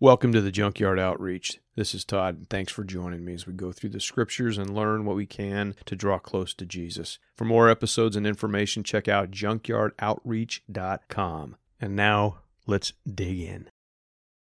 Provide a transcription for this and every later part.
Welcome to the Junkyard Outreach. This is Todd, and thanks for joining me as we go through the scriptures and learn what we can to draw close to Jesus. For more episodes and information, check out junkyardoutreach.com. And now, let's dig in.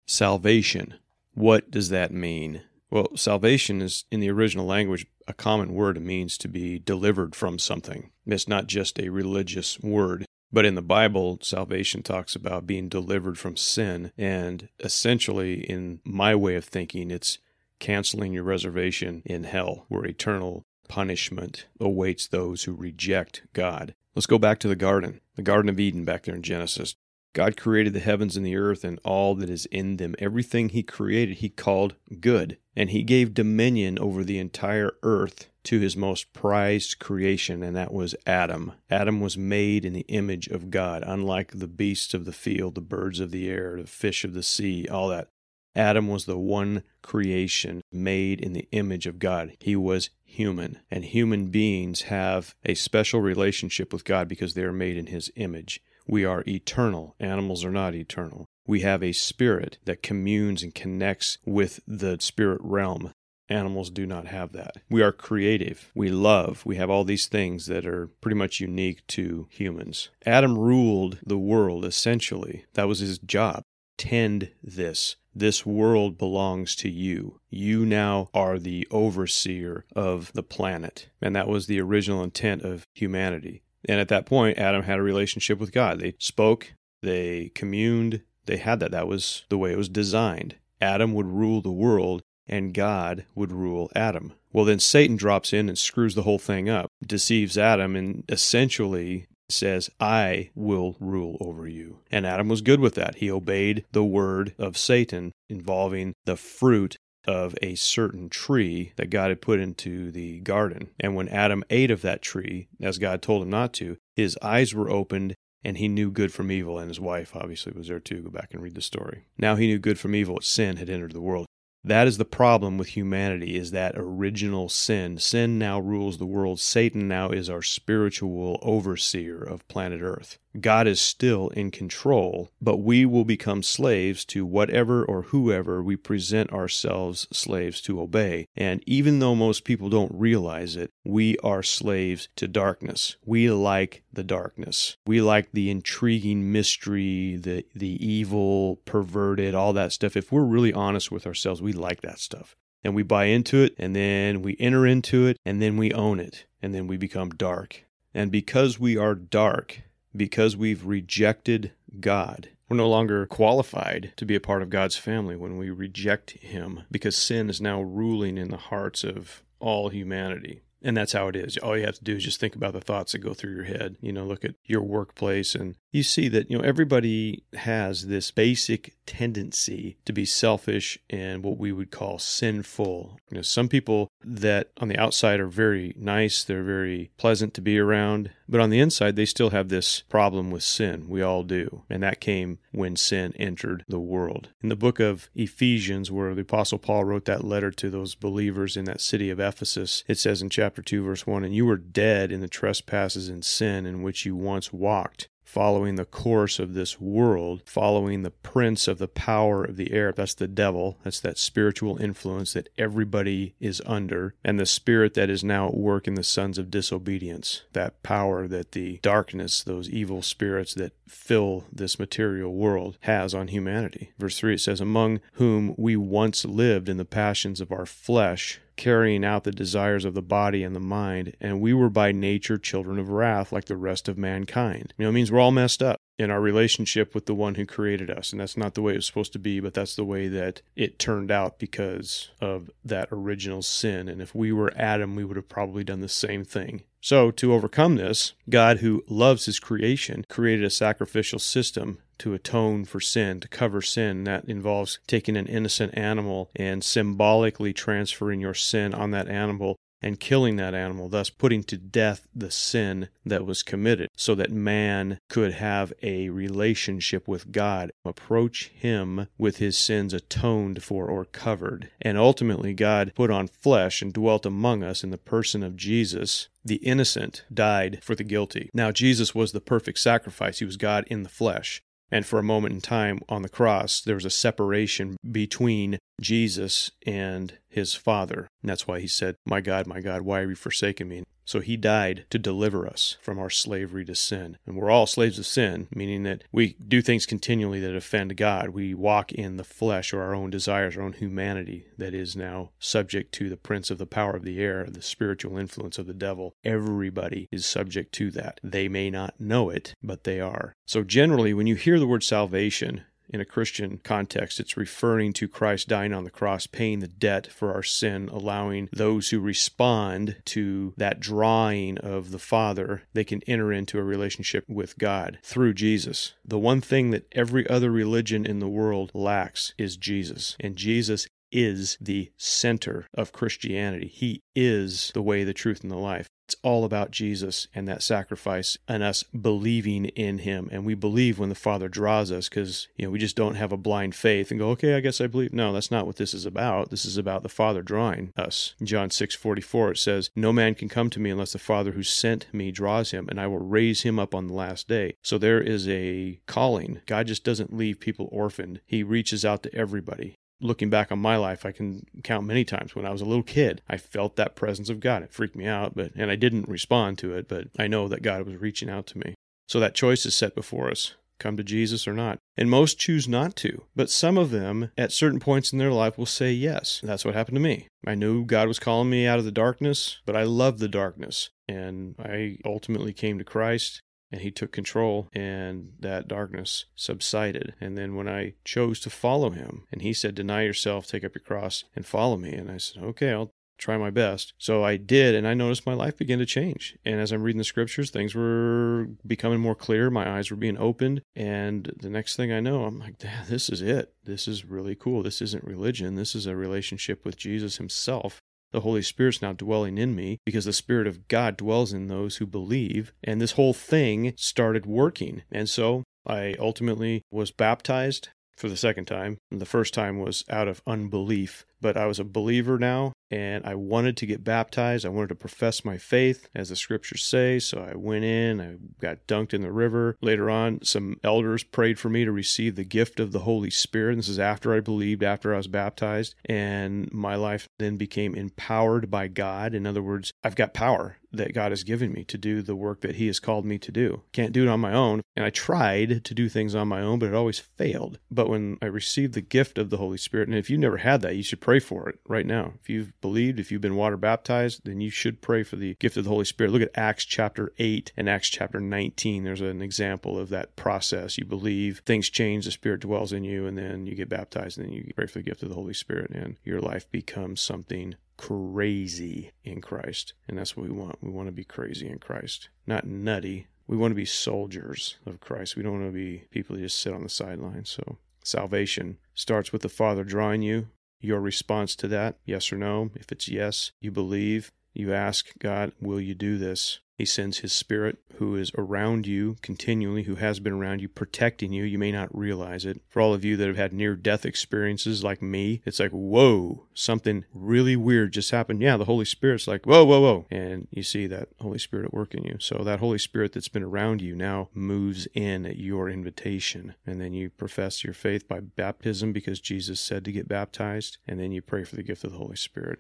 Salvation. What does that mean? Well, salvation is, in the original language, a common word. It means to be delivered from something. It's not just a religious word. But in the Bible, salvation talks about being delivered from sin. And essentially, in my way of thinking, it's canceling your reservation in hell, where eternal punishment awaits those who reject God. Let's go back to the garden, the Garden of Eden back there in Genesis. God created the heavens and the earth and all that is in them. Everything He created, He called good. And He gave dominion over the entire earth to His most prized creation, and that was Adam. Adam was made in the image of God, unlike the beasts of the field, the birds of the air, the fish of the sea, all that. Adam was the one creation made in the image of God. He was human, and human beings have a special relationship with God because they are made in His image. We are eternal. Animals are not eternal. We have a spirit that communes and connects with the spirit realm. Animals do not have that. We are creative. We love. We have all these things that are pretty much unique to humans. Adam ruled the world essentially. That was his job. Tend this. This world belongs to you. You now are the overseer of the planet. And that was the original intent of humanity. And at that point, Adam had a relationship with God. They spoke, they communed, they had that. That was the way it was designed. Adam would rule the world, and God would rule Adam. Well, then Satan drops in and screws the whole thing up, deceives Adam, and essentially says, I will rule over you. And Adam was good with that. He obeyed the word of Satan involving the fruit of a certain tree that God had put into the garden. And when Adam ate of that tree, as God told him not to, his eyes were opened and he knew good from evil. And his wife obviously was there too. Go back and read the story. Now he knew good from evil. Sin had entered the world. That is the problem with humanity is that original sin. Sin now rules the world. Satan now is our spiritual overseer of planet Earth. God is still in control, but we will become slaves to whatever or whoever we present ourselves slaves to obey. And even though most people don't realize it, we are slaves to darkness. We like the darkness. We like the intriguing mystery, the the evil, perverted, all that stuff. If we're really honest with ourselves, we like that stuff. And we buy into it, and then we enter into it, and then we own it, and then we become dark. And because we are dark, because we've rejected God. We're no longer qualified to be a part of God's family when we reject Him because sin is now ruling in the hearts of all humanity. And that's how it is. All you have to do is just think about the thoughts that go through your head. You know, look at your workplace and you see that, you know, everybody has this basic tendency to be selfish and what we would call sinful. You know, some people that on the outside are very nice, they're very pleasant to be around, but on the inside they still have this problem with sin. We all do. And that came when sin entered the world. In the book of Ephesians, where the Apostle Paul wrote that letter to those believers in that city of Ephesus, it says in chapter 2, verse 1 And you were dead in the trespasses and sin in which you once walked following the course of this world, following the prince of the power of the air. That's the devil. That's that spiritual influence that everybody is under, and the spirit that is now at work in the sons of disobedience. That power that the darkness, those evil spirits that fill this material world, has on humanity. Verse 3 it says, Among whom we once lived in the passions of our flesh carrying out the desires of the body and the mind, and we were by nature children of wrath like the rest of mankind. You know, it means we're all messed up in our relationship with the one who created us. And that's not the way it was supposed to be, but that's the way that it turned out because of that original sin. And if we were Adam, we would have probably done the same thing. So, to overcome this, God, who loves his creation, created a sacrificial system to atone for sin, to cover sin. That involves taking an innocent animal and symbolically transferring your sin on that animal and killing that animal, thus putting to death the sin that was committed, so that man could have a relationship with God, approach Him with his sins atoned for or covered. And ultimately, God put on flesh and dwelt among us in the person of Jesus. The innocent died for the guilty. Now, Jesus was the perfect sacrifice. He was God in the flesh. And for a moment in time on the cross, there was a separation between Jesus and his Father. And that's why he said, My God, my God, why have you forsaken me? So he died to deliver us from our slavery to sin. And we're all slaves of sin, meaning that we do things continually that offend God. We walk in the flesh or our own desires, our own humanity that is now subject to the prince of the power of the air, the spiritual influence of the devil. Everybody is subject to that. They may not know it, but they are. So generally, when you hear the word salvation, in a Christian context, it's referring to Christ dying on the cross, paying the debt for our sin, allowing those who respond to that drawing of the Father, they can enter into a relationship with God through Jesus. The one thing that every other religion in the world lacks is Jesus. And Jesus is the center of Christianity. He is the way, the truth, and the life. It's all about Jesus and that sacrifice and us believing in him. And we believe when the Father draws us because, you know, we just don't have a blind faith and go, okay, I guess I believe. No, that's not what this is about. This is about the Father drawing us. In John 6 44, it says, No man can come to me unless the Father who sent me draws him, and I will raise him up on the last day. So there is a calling. God just doesn't leave people orphaned, He reaches out to everybody looking back on my life, I can count many times when I was a little kid. I felt that presence of God. It freaked me out, but and I didn't respond to it, but I know that God was reaching out to me. So that choice is set before us. Come to Jesus or not. And most choose not to. But some of them, at certain points in their life, will say yes. That's what happened to me. I knew God was calling me out of the darkness, but I loved the darkness. And I ultimately came to Christ and he took control and that darkness subsided. And then when i chose to follow him and he said deny yourself take up your cross and follow me. And i said okay i'll try my best. So i did and i noticed my life began to change. And as i'm reading the scriptures things were becoming more clear. My eyes were being opened. And the next thing i know i'm like this is it. This is really cool. This isn't religion. This is a relationship with jesus himself the Holy Spirit's now dwelling in me because the Spirit of God dwells in those who believe. And this whole thing started working. And so I ultimately was baptized for the second time. The first time was out of unbelief, but I was a believer now and I wanted to get baptized. I wanted to profess my faith, as the scriptures say. So I went in, I got dunked in the river. Later on, some elders prayed for me to receive the gift of the Holy Spirit. This is after I believed, after I was baptized. And my life then became empowered by God. In other words, I've got power that God has given me to do the work that He has called me to do. Can't do it on my own. And I tried to do things on my own, but it always failed. But when I received the gift of the Holy Spirit, and if you've never had that, you should pray for it right now. If you've believed, if you've been water baptized, then you should pray for the gift of the Holy Spirit. Look at Acts chapter 8 and Acts chapter 19. There's an example of that process. You believe, things change, the Spirit dwells in you, and then you get baptized, and then you pray for the gift of the Holy Spirit, and your life becomes something crazy in Christ. And that's what we want. We want to be crazy in Christ, not nutty. We want to be soldiers of Christ. We don't want to be people who just sit on the sidelines. So salvation starts with the Father drawing you your response to that, yes or no. If it's yes, you believe, you ask God, Will you do this? He sends His Spirit, who is around you continually, who has been around you, protecting you. You may not realize it. For all of you that have had near death experiences like me, it's like, whoa, something really weird just happened. Yeah, the Holy Spirit's like, whoa, whoa, whoa. And you see that Holy Spirit at work in you. So that Holy Spirit that's been around you now moves in at your invitation. And then you profess your faith by baptism because Jesus said to get baptized. And then you pray for the gift of the Holy Spirit.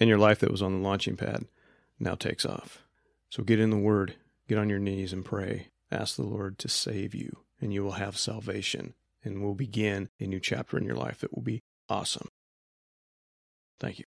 And your life that was on the launching pad now takes off. So get in the Word, get on your knees and pray. Ask the Lord to save you, and you will have salvation. And we'll begin a new chapter in your life that will be awesome. Thank you.